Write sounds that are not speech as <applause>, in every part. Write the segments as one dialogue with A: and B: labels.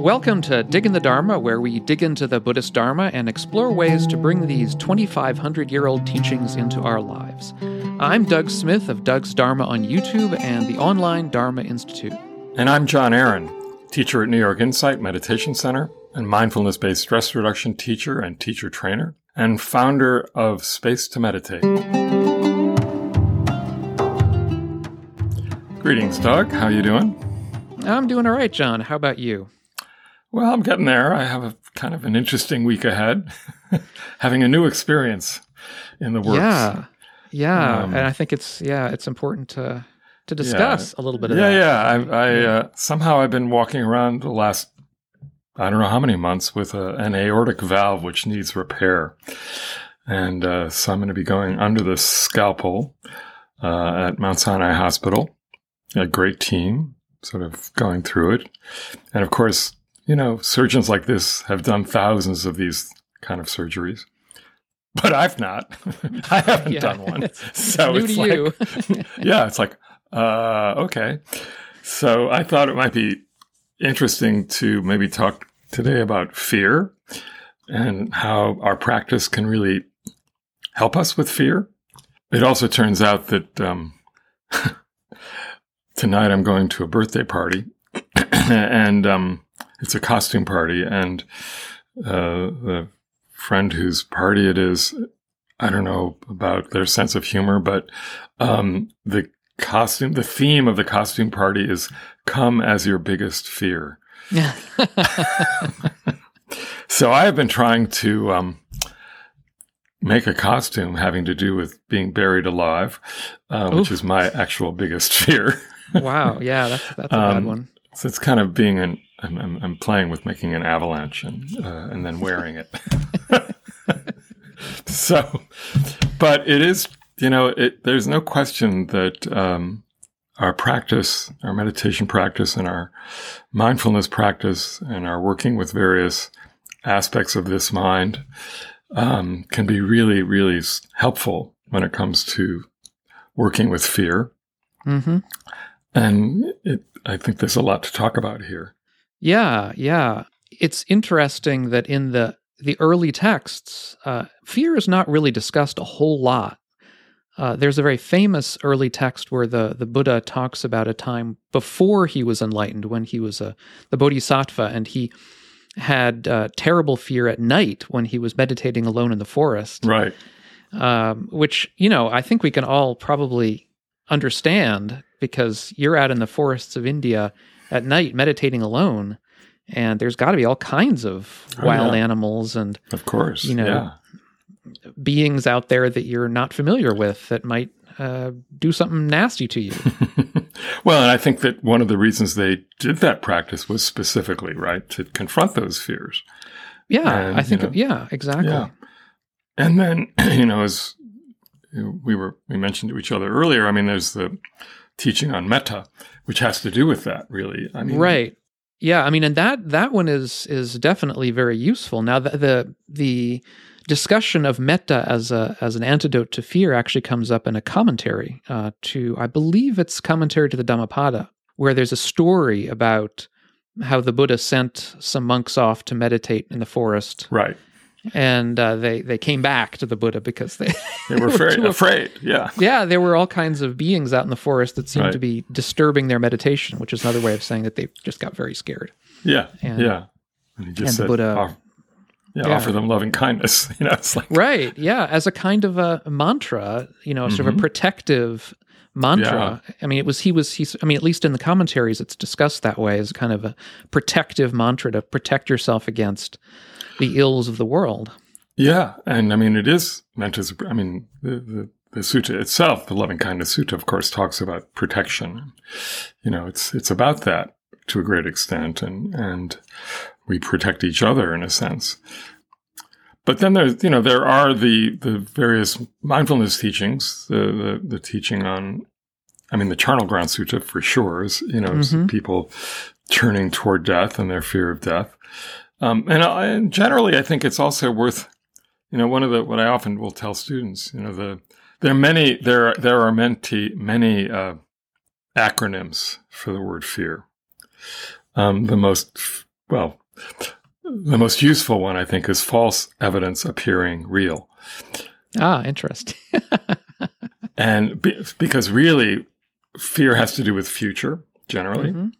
A: Welcome to Digging the Dharma, where we dig into the Buddhist Dharma and explore ways to bring these 2,500 year old teachings into our lives. I'm Doug Smith of Doug's Dharma on YouTube and the online Dharma Institute.
B: And I'm Jon Aaron, teacher at New York Insight Meditation Center and mindfulness based stress reduction teacher and teacher trainer, and founder of Space to Meditate. Greetings, Doug. How you doing?
A: I'm doing all right, Jon. How about you?
B: Well, I'm getting there. I have a kind of an interesting week ahead, <laughs> having a new experience in the works.
A: Yeah, yeah, um, and I think it's yeah, it's important to to discuss
B: yeah,
A: a little bit of
B: yeah,
A: that.
B: Yeah, I, I uh, somehow I've been walking around the last I don't know how many months with a, an aortic valve which needs repair, and uh, so I'm going to be going under the scalpel uh, at Mount Sinai Hospital. A great team, sort of going through it, and of course you know, surgeons like this have done thousands of these kind of surgeries, but I've not. <laughs> I haven't
A: yeah,
B: done one. <laughs> <laughs> So it's like,
A: you.
B: yeah, it's like, uh, okay. So I thought it might be interesting to maybe talk today about fear and how our practice can really help us with fear. It also turns out that um, tonight I'm going to a birthday party, <clears throat> and um, it's a costume party, and uh, the friend whose party it is, I don't know about their sense of humor, but um, the costume, the theme of the costume party is "Come as your biggest fear."
A: Yeah. <laughs> <laughs>
B: so I have been trying to um, make a costume having to do with being buried alive, uh, which is my actual biggest <laughs> fear.
A: wow. Yeah, that's that's a bad
B: Um,
A: one.
B: So it's kind of being an I'm, I'm, I'm playing with making an avalanche and uh, and then wearing it. <laughs> so, but it is you know it, there's no question that um, our practice, our meditation practice, and our mindfulness practice, and our working with various aspects of this mind um, can be really really helpful when it comes to working with fear.
A: hmm
B: And it, I think there's a lot to talk about here.
A: Yeah, yeah. It's interesting that in the the early texts, uh, fear is not really discussed a whole lot. Uh, there's a very famous early text where the, the Buddha talks about a time before he was enlightened, when he was a the Bodhisattva, and he had uh, terrible fear at night when he was meditating alone in the forest.
B: Right.
A: um, which you know I think we can all probably understand because you're out in the forests of India at night meditating alone, and there's got to be all kinds of
B: Oh,
A: wild
B: yeah.
A: animals and
B: Of course.
A: You know,
B: yeah.
A: beings out there that you're not familiar with that might uh, do something nasty to you. <laughs>
B: well, and I think that one of the reasons they did that practice was specifically, right, to confront those fears.
A: Yeah,
B: And,
A: I think
B: you know,
A: yeah, exactly.
B: Yeah. And then, <clears throat> you know, as we were, we mentioned to each other earlier, I mean, there's the teaching on metta, which has to do with that, really. I mean,
A: right yeah i mean and that that one is is definitely very useful now the the, the discussion of metta as a as an antidote to fear actually comes up in a commentary uh, to i believe it's commentary to the dhammapada where there's a story about how the buddha sent some monks off to meditate in the forest
B: Right.
A: And uh, they they came back to the buddha because they <laughs>
B: They were <laughs>
A: were
B: very
A: too
B: afraid. Yeah.
A: yeah, there were all kinds of beings out in the forest that seemed
B: Right.
A: to be disturbing their meditation, which is another way of saying that they just got very scared.
B: Yeah.
A: And-
B: yeah. And he just
A: and the Buddha-
B: off- yeah,
A: Yeah.
B: offer them loving kindness. <laughs> You know, it's like,
A: Right. Yeah. As a kind of a mantra, you know, sort of a
B: Mhm.
A: protective mantra. I mean, it was, he was, he's, I mean, at least in the commentaries, it's discussed that way as kind of a protective mantra to protect yourself against the ills of the world.
B: Yeah, and I mean it is meant as I mean the, the the sutta itself, the loving kindness sutta, of course, talks about protection. You know, it's it's about that to a great extent, and and we protect each other in a sense. But then there's you know there are the the various mindfulness teachings, the the, the teaching on, I mean the charnel ground sutta for sure is you know
A: Mhm.
B: people turning toward death and their fear of death. Um, and, I, and generally, I think it's also worth, you know, one of the what I often will tell students, you know, the there are many there there are many many uh, acronyms for the word fear. Um, the most well, the most useful one, I think, is false evidence appearing real.
A: Ah, interesting. <laughs>
B: and be, because really, fear has to do with future generally.
A: Mhm.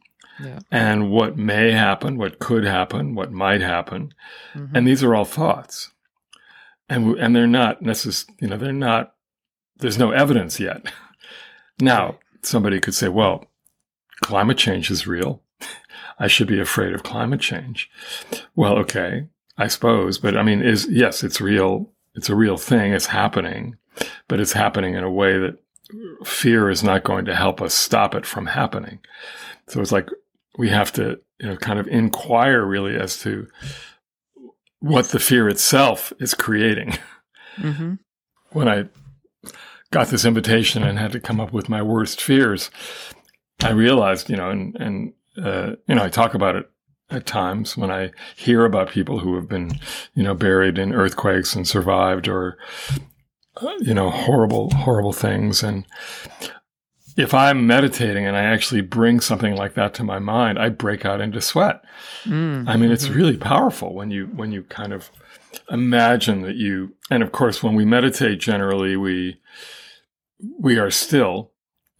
A: Yeah.
B: And what may happen, what could happen, what might happen,
A: Mhm.
B: and these are all thoughts, and and they're not necessarily, you know, they're not. There's no evidence yet. <laughs> Now, somebody could say, "Well, climate change is real. I should be afraid of climate change." Well, okay, I suppose, but I mean, is yes, it's real. It's a real thing. It's happening, but it's happening in a way that fear is not going to help us stop it from happening. So it's like we have to, you know, kind of inquire really as to what the fear itself is creating.
A: Mhm.
B: When I got this invitation and had to come up with my worst fears, I realized, you know, and and uh, you know, I talk about it at times when I hear about people who have been, you know, buried in earthquakes and survived, or uh, you know, horrible, horrible things, and if I'm meditating and I actually bring something like that to my mind, I break out into sweat.
A: Mm.
B: I mean, it's
A: Mhm.
B: really powerful when you when you kind of imagine that you. And of course, when we meditate, generally we we are still.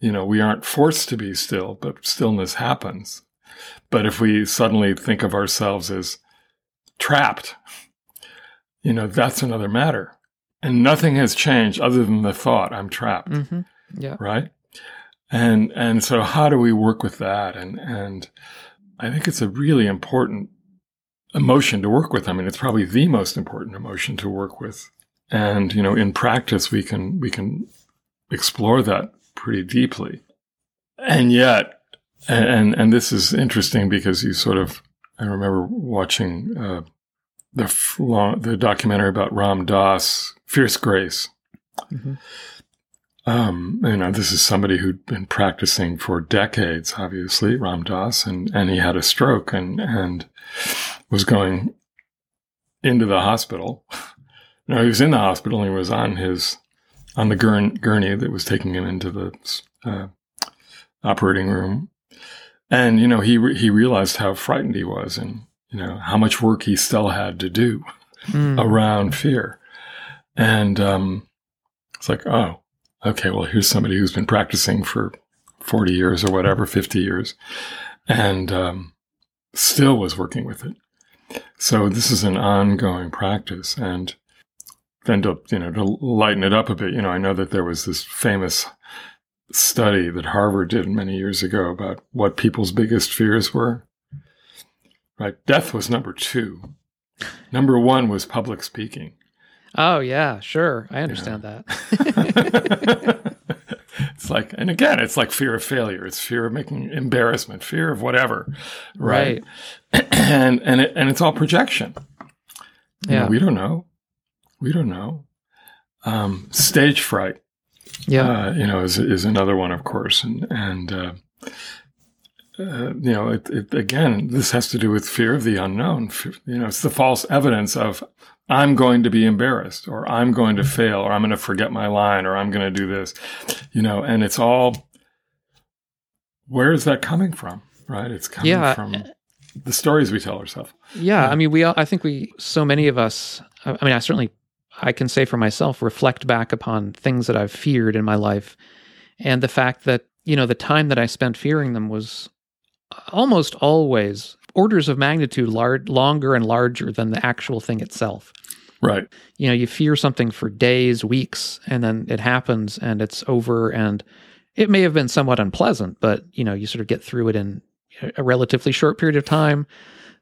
B: You know, we aren't forced to be still, but stillness happens. But if we suddenly think of ourselves as trapped, you know, that's another matter. And nothing has changed other than the thought, I'm trapped
A: Mhm. Yeah.
B: right and and so how do we work with that and and i think it's a really important emotion to work with i mean it's probably the most important emotion to work with and you know in practice we can we can explore that pretty deeply and yet and and this is interesting because you sort of i remember watching uh, the f- long, the documentary about ram dass fierce grace
A: Mhm.
B: um, you know, this is somebody who'd been practicing for decades, obviously, Ram Dass, and, and he had a stroke and, and was going into the hospital. <laughs> No, he was in the hospital and he was on his, on the gurn, gurney that was taking him into the uh, operating room. And, you know, he, re- he realized how frightened he was and, you know, how much work he still had to do
A: Mm.
B: around fear. And um, it's like, oh, okay, well, here's somebody who's been practicing for 40 years or whatever, 50 years, and um, still was working with it. So this is an ongoing practice. And then to, you know, to lighten it up a bit, you know, I know that there was this famous study that Harvard did many years ago about what people's biggest fears were. Right? Death was number two. Number one was public speaking.
A: Oh yeah, sure. I understand that. <laughs>
B: it's like, and again, it's like fear of failure. It's fear of making embarrassment, fear of whatever, right? <clears throat> and and it, and it's all projection. You know,
A: Yeah.
B: we don't know. We don't know. Um, stage fright,
A: Yeah.
B: uh, you know, is is another one, of course, and and uh, uh, you know, it, it, again, this has to do with fear of the unknown. You know, it's the false evidence of I'm going to be embarrassed, or I'm going to fail, or I'm going to forget my line, or I'm going to do this. You know, and it's all. Where is that coming from? Right? It's coming
A: Yeah.
B: from the stories we tell ourselves.
A: Yeah. I mean, we all, I think we, so many of us, I mean, I certainly, I can say for myself, reflect back upon things that I've feared in my life. And the fact that, you know, the time that I spent fearing them was almost always orders of magnitude lar- longer and larger than the actual thing itself.
B: Right.
A: You know, you fear something for days, weeks, and then it happens and it's over. And it may have been somewhat unpleasant, but, you know, you sort of get through it in a relatively short period of time.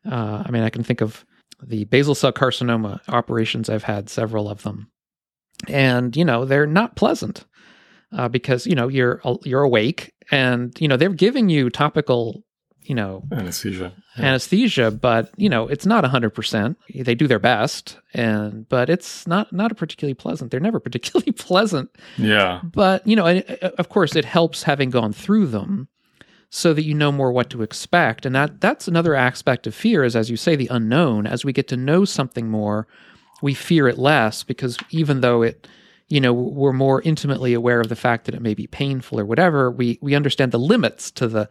A: Uh, I mean, I can think of the basal cell carcinoma operations. I've had several of them, and you know they're not pleasant uh, because you know you're you're awake, and you know they're giving you topical, you know,
B: Anesthesia. Yeah.
A: anesthesia, but you know it's not hundred percent. They do their best, and but it's not not a particularly pleasant. They're never <laughs> particularly pleasant
B: yeah.
A: but you know uh, of course it helps having gone through them so that you know more what to expect. And that that's another aspect of fear is as you say the unknown. As we get to know something more we fear it less because even though it you know we're more intimately aware of the fact that it may be painful or whatever we we understand the limits to the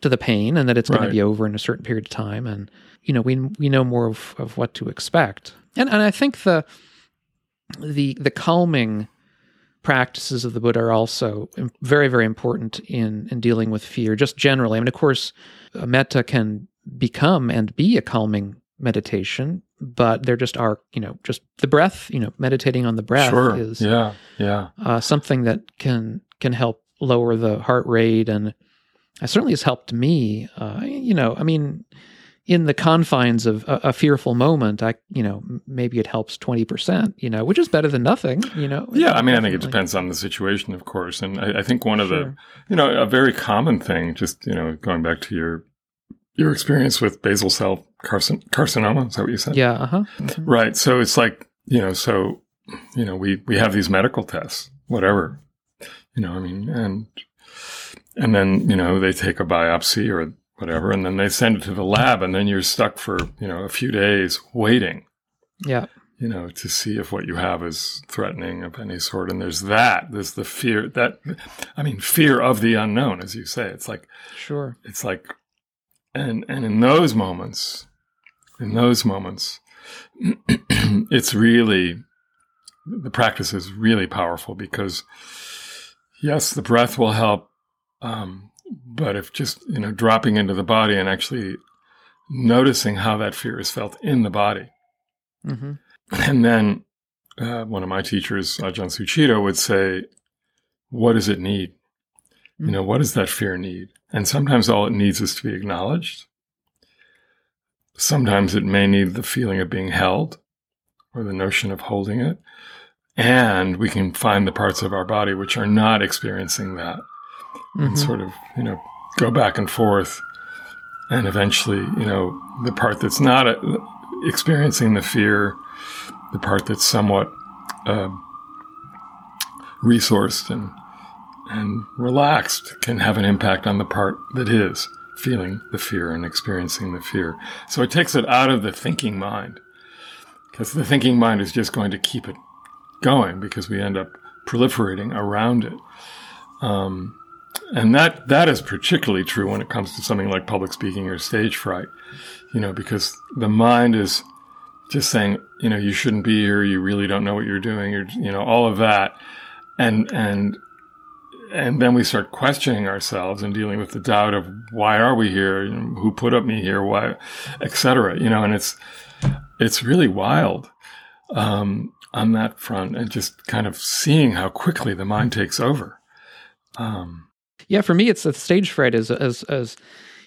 A: to the pain and that it's going to be over in a certain period of time. And you know we we know more of, of what to expect. And and I think the the the calming practices of the Buddha are also very very important in in dealing with fear just generally I mean of course uh, metta can become and be a calming meditation but there just are you know just the breath you know meditating on the breath
B: sure.
A: is
B: Yeah. Yeah.
A: uh, something that can can help lower the heart rate and it certainly has helped me uh, you know i mean in the confines of a, a fearful moment i you know maybe it helps 20% you know which is better than nothing you know
B: Yeah, I mean, I think it depends on the situation, of course. And I, I think one of the, you know, a very common thing, just you know, going back to your your experience with basal cell carcin- carcinoma, is that what you said?
A: yeah uh-huh
B: Right. So it's like, you know, so, you know, we, we have these medical tests, whatever, you know, I mean, and, and then, you know, they take a biopsy or whatever, and then they send it to the lab, and then you're stuck for, you know, a few days waiting,
A: yeah
B: you know, to see if what you have is threatening of any sort. And there's that, there's the fear that, I mean, fear of the unknown, as you say. It's like,
A: sure
B: it's like and and in those moments in those moments <clears throat> it's really the practice is really powerful because yes the breath will help um, but if just you know dropping into the body and actually noticing how that fear is felt in the body.
A: Hmm
B: and then uh, one of my teachers ajahn sucitto would say what does it need? You know what does that fear need? And sometimes all it needs is to be acknowledged. Sometimes it may need the feeling of being held or the notion of holding it. And we can find the parts of our body which are not experiencing that and
A: Mhm.
B: sort of you know go back and forth and eventually you know the part that's not uh experiencing the fear the part that's somewhat uh, resourced and and relaxed can have an impact on the part that is feeling the fear and experiencing the fear. So it takes it out of the thinking mind because the thinking mind is just going to keep it going because we end up proliferating around it. Um, and that that is particularly true when it comes to something like public speaking or stage fright, you know, because the mind is just saying, you know, you shouldn't be here, you really don't know what you're doing, you're, you know, all of that, and and and then we start questioning ourselves and dealing with the doubt of why are we here, who put up me here, why, etc. You know, and it's it's really wild um, on that front, and just kind of seeing how quickly the mind takes over. Um,
A: Yeah, for me, it's the stage fright is as as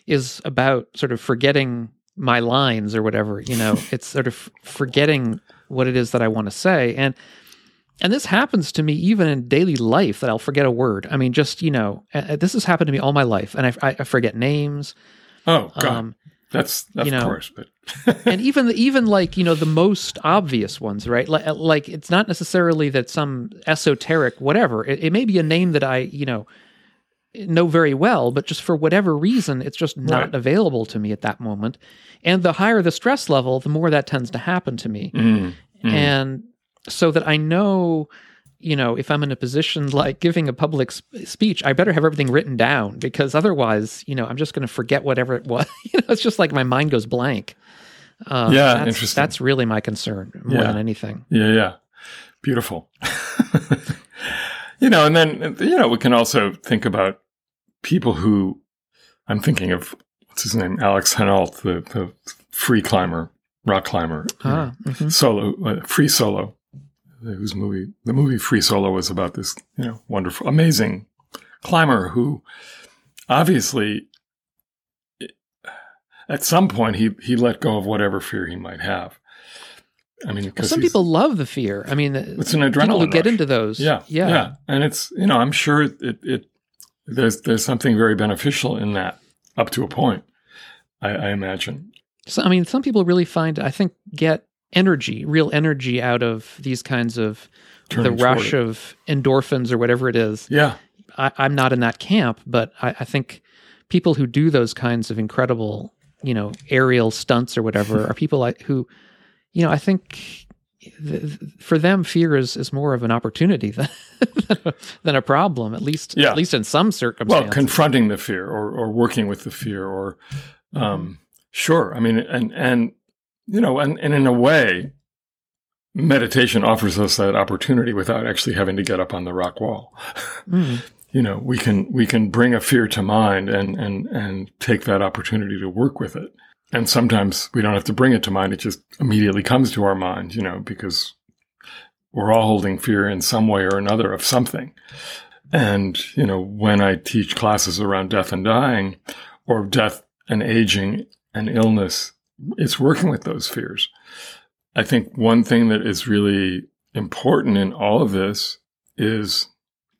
A: is about sort of forgetting my lines or whatever. You know, <laughs> it's sort of forgetting what it is that I want to say, and and this happens to me even in daily life that I'll forget a word. I mean, just you know, this has happened to me all my life, and I, I, I forget names.
B: oh God,
A: Um,
B: that's of
A: you know,
B: course, but <laughs>
A: and even even like you know the most obvious ones, right? Like, like it's not necessarily that some esoteric whatever. It, it may be a name that I you know know very well, but just for whatever reason, it's just not
B: Right.
A: available to me at that moment. And the higher the stress level, the more that tends to happen to me.
B: Mm, mm.
A: And so that I know, you know, if I'm in a position like giving a public sp- speech, I better have everything written down because otherwise, you know, I'm just going to forget whatever it was. <laughs> you know, it's just like my mind goes blank. Uh,
B: Yeah,
A: that's,
B: interesting.
A: That's really my concern more
B: Yeah.
A: than anything.
B: Yeah, yeah. Beautiful. <laughs> you know, and then, you know, we can also think about people who I'm thinking of, what's his name? Alex Honnold, the, the free climber, rock climber,
A: Ah, mhm.
B: solo, uh, free solo, whose movie, the movie Free Solo was about this, you know, wonderful, amazing climber who obviously at some point he, he let go of whatever fear he might have. I mean,
A: Well, some people love the fear. I mean,
B: it's an adrenaline.
A: people who get
B: rush.
A: into those.
B: Yeah,
A: Yeah.
B: yeah, and it's you know I'm sure it, it there's there's something very beneficial in that up to a point. I, I imagine.
A: So, I mean, some people really find, I think, get energy, real energy out of these kinds of
B: Turning
A: the rush of endorphins or whatever it is.
B: Yeah,
A: I, I'm not in that camp, but I, I think people who do those kinds of incredible, you know, aerial stunts or whatever <laughs> are people like who, you know, I think th- for them, fear is, is more of an opportunity than <laughs> than a problem. At least,
B: Yeah.
A: at least in some circumstances.
B: Well, confronting the fear or, or working with the fear or, um, sure. I mean, and, and, you know, and, and in a way, meditation offers us that opportunity without actually having to get up on the rock wall.
A: Mm, <laughs>
B: you know, we can, we can bring a fear to mind and, and, and take that opportunity to work with it. And sometimes we don't have to bring it to mind. It just immediately comes to our mind, you know, because we're all holding fear in some way or another of something. And, you know, when I teach classes around death and dying or death and aging and illness, it's working with those fears. I think one thing that is really important in all of this is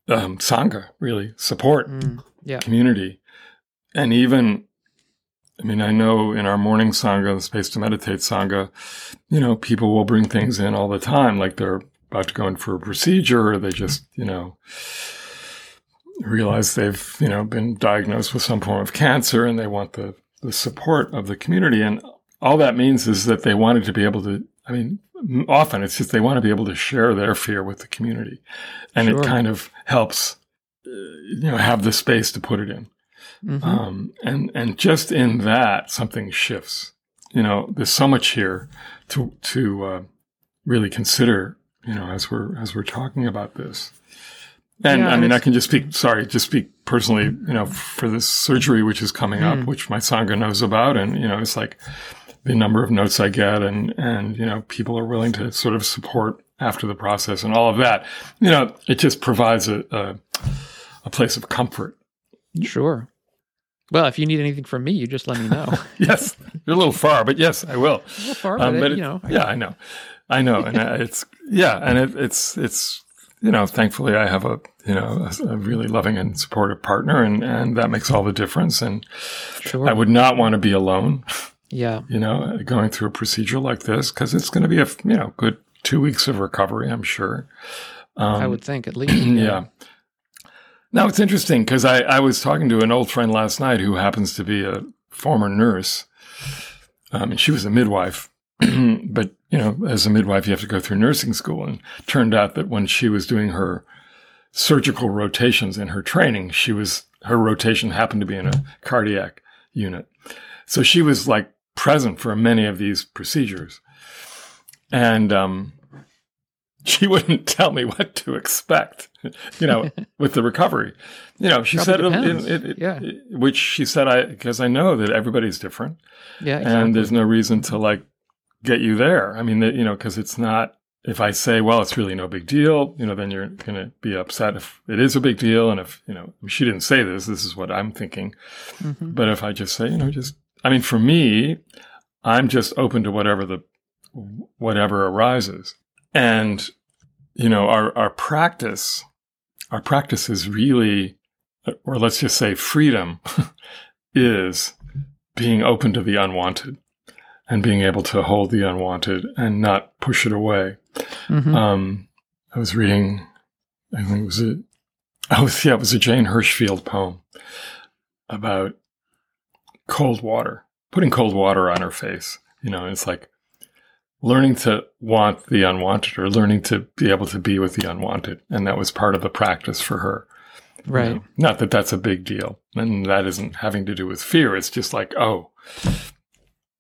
B: um, Sangha, really support,
A: mm, yeah.
B: community. And even, I mean, I know in our morning Sangha, the Space to Meditate Sangha, you know, people will bring things in all the time, like they're about to go in for a procedure or they just, you know, realize they've, you know, been diagnosed with some form of cancer and they want the, the support of the community. And all that means is that they wanted to be able to, I mean, often it's just they want to be able to share their fear with the community. And
A: Sure.
B: it kind of helps, uh, you know, have the space to put it in.
A: Mhm.
B: Um, and, and just in that, something shifts. You know, there's so much here to, to, uh, really consider, you know, as we're, as we're talking about this. And
A: Yeah,
B: I mean, I can just speak, sorry, just speak personally, you know, for this surgery, which is coming up,
A: Mm.
B: which my Sangha knows about. And, you know, it's like the number of notes I get and, and, you know, people are willing to sort of support after the process and all of that. You know, it just provides a, a, a place of comfort.
A: Sure. Well, if you need anything from me, you just let me know. <laughs>
B: yes, you're a little far, but yes, I will.
A: A little far,
B: Um,
A: but, it, you know,
B: yeah, I know, I know, and uh, it's yeah, and it, it's it's you know, thankfully I have a you know a, a really loving and supportive partner, and and that makes all the difference. And
A: sure.
B: I would not want to be alone,
A: yeah.
B: you know, going through a procedure like this because it's going to be a you know good two weeks of recovery, I'm sure. Um,
A: I would think at least.
B: yeah. <clears throat> Now it's interesting because I, I was talking to an old friend last night who happens to be a former nurse. Um, and she was a midwife. <clears throat> but, you know, as a midwife, you have to go through nursing school. And turned out that when she was doing her surgical rotations in her training, she was, her rotation happened to be in a cardiac unit. So she was like present for many of these procedures. And, um, <laughs> she wouldn't tell me what to expect, <laughs> you know, with the recovery. You know, she
A: Probably
B: said, it, it, it,
A: Yeah.
B: which she said, I, because I know that everybody's different
A: Yeah.
B: and there's no reason to like get you there. I mean, that, you know, because it's not, if I say, well, it's really no big deal, you know, then you're going to be upset if it is a big deal. And if, you know, she didn't say this, this is what I'm thinking.
A: Mhm.
B: But if I just say, you know, just, I mean, for me, I'm just open to whatever the, whatever arises. And, you know, our, our practice, our practice is really, or let's just say freedom <laughs> is being open to the unwanted and being able to hold the unwanted and not push it away.
A: Mhm.
B: Um, I was reading, I think it was a, <laughs> oh yeah, it was a Jane Hirshfield poem about cold water, putting cold water on her face. You know, it's like learning to want the unwanted or learning to be able to be with the unwanted. And that was part of the practice for her. you
A: right.
B: know. Not that that's a big deal. And that isn't having to do with fear. It's just like, oh, <laughs>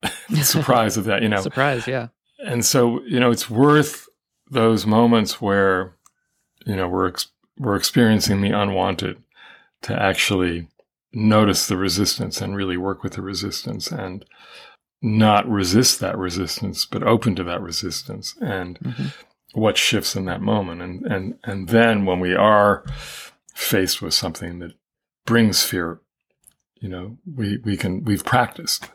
B: <laughs> surprise of that, you know
A: Surprise. Yeah.
B: and so you know it's worth those moments where you know we're ex- we're experiencing the unwanted to actually notice the resistance and really work with the resistance and not resist that resistance but open to that resistance and
A: Mhm.
B: what shifts in that moment and and and then when we are faced with something that brings fear you know we we can we've practiced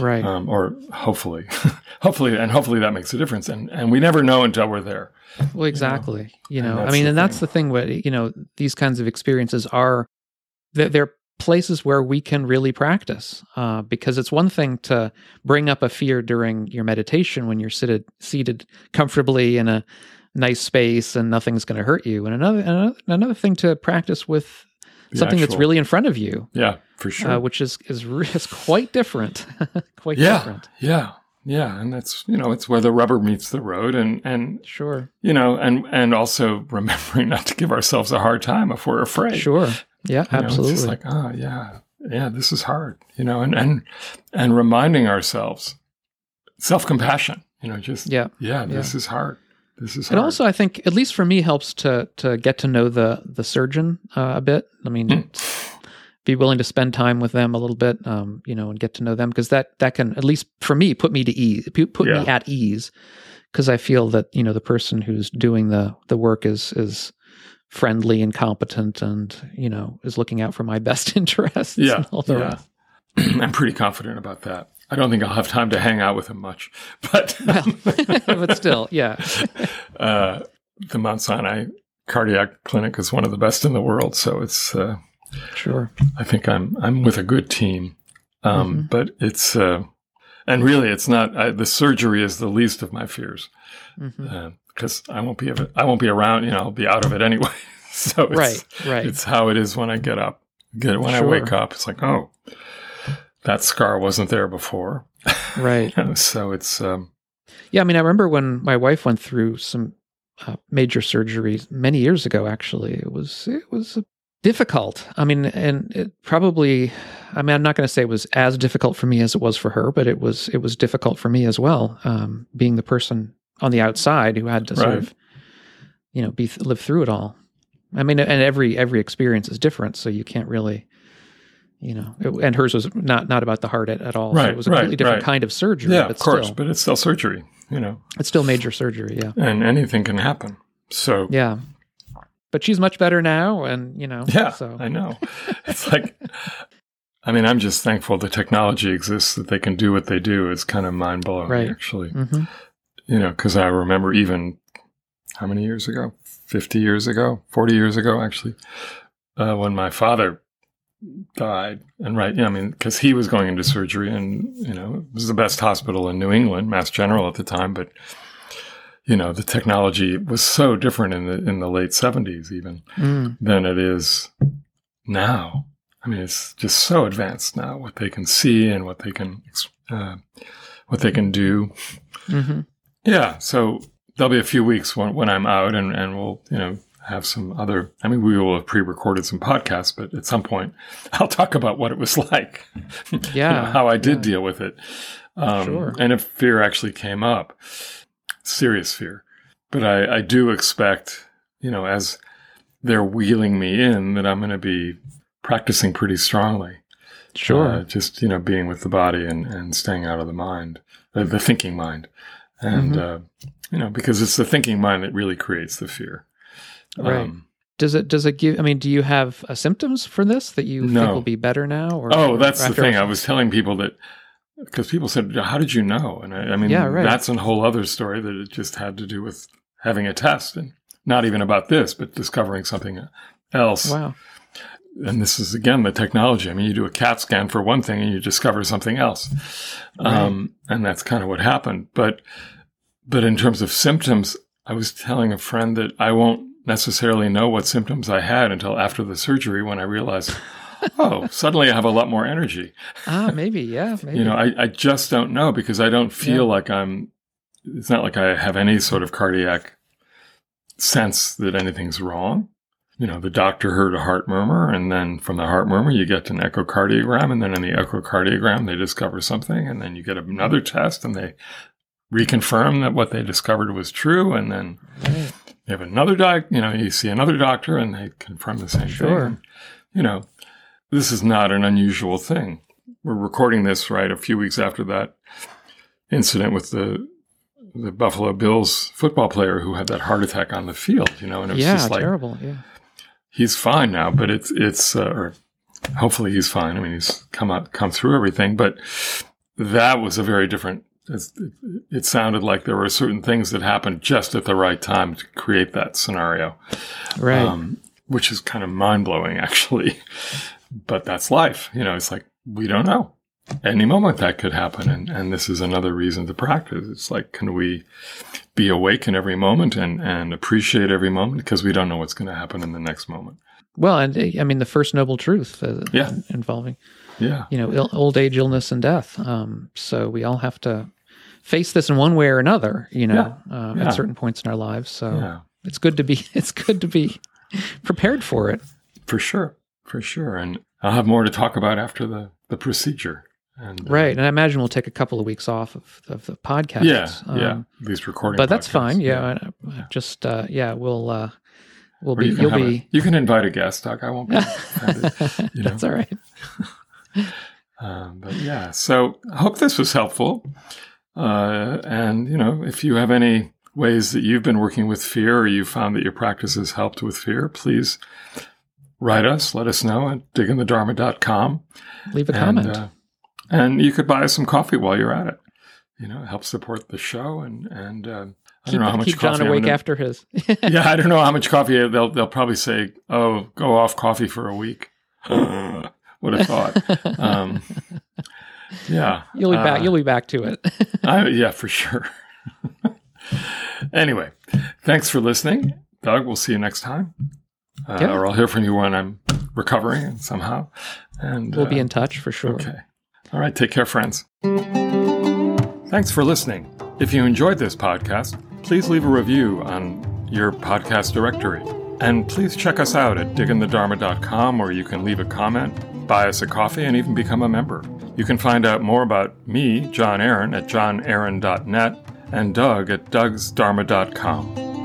A: Right.
B: um, or hopefully, <laughs> hopefully, and hopefully that makes a difference. And and we never know until we're there.
A: Well, exactly. You
B: and
A: know, I mean, and that's the thing. What you know, these kinds of experiences are they're places where we can really practice. Uh, because it's one thing to bring up a fear during your meditation when you're seated seated comfortably in a nice space and nothing's going to hurt you, and another another, another thing to practice with
B: The
A: something that's really in front of you,
B: yeah, for sure.
A: uh, which is is, <laughs> is quite different. <laughs> quite
B: yeah,
A: different.
B: yeah, yeah, and that's you know it's where the rubber meets the road, and and
A: Sure.
B: you know, and and also remembering <laughs> not to give ourselves a hard time if we're afraid.
A: Sure. Yeah,
B: You know,
A: absolutely.
B: it's just like, oh yeah, yeah, this is hard. You know, and and and reminding ourselves, self compassion. You know, just
A: yeah.
B: yeah, this is hard. This is
A: It
B: hard.
A: also, I think, at least for me, helps to to get to know the the surgeon uh, a bit. I mean,
B: Hmm.
A: be willing to spend time with them a little bit, um, you know, and get to know them because that that can at least for me put me to ease, pu- put me at ease, because I feel that you know the person who's doing the the work is is friendly and competent and you know is looking out for my <laughs> best interests.
B: yeah,
A: and all the
B: yeah.
A: rest. <clears throat>
B: I'm pretty confident about that. I don't think I'll have time to hang out with him much, <laughs> but <laughs>
A: Well, but still, yeah,
B: uh, the Mount Sinai Cardiac Clinic is one of the best in the world. So it's, uh,
A: sure,
B: I think I'm I'm with a good team, um,
A: Mhm.
B: but it's uh, and really it's not. I, the surgery is the least of my fears
A: hmm
B: because I won't be. I won't be around. You know, I'll be out of it anyway. <laughs> so it's,
A: right, right,
B: It's how it is when I get up. Get when I wake up. It's like oh, that scar wasn't there before.
A: right. <laughs>
B: so it's um,
A: Yeah, I mean, I remember when my wife went through some uh, major surgeries many years ago. Actually, it was it was difficult. I mean, and it probably. I mean, I'm not going to say it was as difficult for me as it was for her, but it was it was difficult for me as well. Um, being the person on the outside who had to sort of, you know, be live through it all. I mean, and every every experience is different, so you can't really. You know, it- and hers was not not about the heart at, at all. so
B: Right,
A: it was a
B: right,
A: completely different
B: right.
A: kind of surgery.
B: yeah,
A: but
B: of course,
A: still,
B: but it's still surgery. You know,
A: it's still major surgery. Yeah.
B: and anything can happen. So
A: Yeah. But she's much better now and you know
B: Yeah,
A: so
B: I know. It's like, I mean, I'm just thankful the technology exists that they can do what they do. It's kind of mind blowing,
A: Right.
B: actually.
A: hmm
B: You know, because I remember even how many years ago? 50 years ago? 40 years ago, actually, uh, when my father died. And right, yeah, I mean, because he was going into surgery and, you know, it was the best hospital in New England, Mass General at the time, but. You know, the technology was so different in the in the late seventies, even
A: Mm.
B: than it is now. I mean, it's just so advanced now. What they can see and what they can uh, what they can do.
A: hmm
B: Yeah. So there'll be a few weeks when, when I'm out, and and we'll you know have some other. I mean, we will have pre-recorded some podcasts, but at some point, <laughs> I'll talk about what it was like. <laughs> You know,
A: Yeah,
B: how I did
A: yeah.
B: deal with it. Um,
A: Sure.
B: And if fear actually came up, serious fear. But I, I do expect, you know, as they're wheeling me in, that I'm going to be practicing pretty strongly.
A: Sure.
B: Uh, just, you know, being with the body and, and staying out of the mind, uh, the thinking mind. And,
A: Mm-hmm.
B: uh, you know, because it's the thinking mind that really creates the fear.
A: Right.
B: Um,
A: does it does it give I mean, do you have uh, symptoms for this that you
B: No.
A: think will be better now or
B: Oh, that's the thing. I was telling people that because people said, "How did you know?" And I, I mean,
A: Yeah, right.
B: that's a whole other story that it just had to do with having a test and not even about this, but discovering something else.
A: Wow.
B: And this is again the technology. I mean, you do a CAT scan for one thing and you discover something else, um, and that's kind of what happened. But but in terms of symptoms, I was telling a friend that I won't necessarily know what symptoms I had until after the surgery when I realized, <laughs> oh, suddenly I have a lot more energy.
A: Ah, maybe, yeah, <laughs> maybe.
B: You know, I, I just don't know because I don't feel like I'm, it's not like I have any sort of cardiac sense that anything's wrong. You know, the doctor heard a heart murmur, and then from the heart murmur, you get an echocardiogram, and then in the echocardiogram, they discover something, and then you get another test, and they reconfirm that what they discovered was true, and then
A: Right.
B: you have another doc, you know, you see another doctor, and they confirm the same
A: Sure.
B: thing. You know, this is not an unusual thing. We're recording this right a few weeks after that incident with the the Buffalo Bills football player who had that heart attack on the field. You know, and it was
A: Yeah,
B: just like
A: terrible. Yeah.
B: He's fine now, but it's it's uh, or hopefully he's fine. I mean, he's come out come through everything, but that was a very different. It sounded like there were certain things that happened just at the right time to create that scenario,
A: Right.
B: um, which is kind of mind blowing, <laughs> actually. But that's life. You know, it's like we don't know. Any moment that could happen, and, and this is another reason to practice. It's like, can we be awake in every moment and, and appreciate every moment because we don't know what's going to happen in the next moment.
A: well, and uh, I mean the first noble truth uh,
B: Yeah.
A: involving
B: Yeah.
A: you know Ill, old age, illness, and death. Um, so we all have to face this in one way or another, you know, uh,
B: Yeah.
A: at certain points in our lives. So
B: Yeah,
A: it's good to be <laughs> it's good to be prepared for it.
B: for sure, for sure. And I'll have more to talk about after the the procedure. And uh,
A: Right. And I imagine we'll take a couple of weeks off of, of the podcast.
B: Yeah, yeah.
A: Um,
B: These recording,
A: But that's fine. Yeah. I- I Just uh, yeah, we'll uh, we'll
B: Or
A: be
B: you can
A: you'll
B: have a- you can invite a guest, Doc. I won't be <laughs> you know?
A: That's all right. <laughs>
B: Um, but yeah, so I hope this was helpful. Uh, and, you know, if you have any ways that you've been working with fear or you found that your practice has helped with fear, please write us, let us know at digginthedharma.com.
A: Leave a
B: And,
A: comment.
B: uh, and you could buy some coffee while you're at it. You know, it helps support the show. And, and uh, I
A: keep
B: don't know how much
A: keep
B: coffee Jon
A: awake
B: gonna-
A: after his. <laughs>
B: yeah, I don't know how much coffee they'll they'll probably say, "Oh, go off coffee for a week." <laughs> Would have thought. Um, yeah,
A: You'll be back.
B: uh,
A: You'll be back to it.
B: I, yeah, for sure. <laughs> anyway, thanks for listening, Doug. We'll see you next time, uh,
A: Yeah.
B: or I'll hear from you when I'm recovering somehow. And
A: we'll be
B: uh,
A: in touch for sure.
B: Okay. All right. Take care, friends. Thanks for listening. If you enjoyed this podcast, please leave a review on your podcast directory. And please check us out at digginthedharma.com where you can leave a comment, buy us a coffee, and even become a member. You can find out more about me, Jon Aaron, at johnaaron.net and Doug at dougsdharma.com.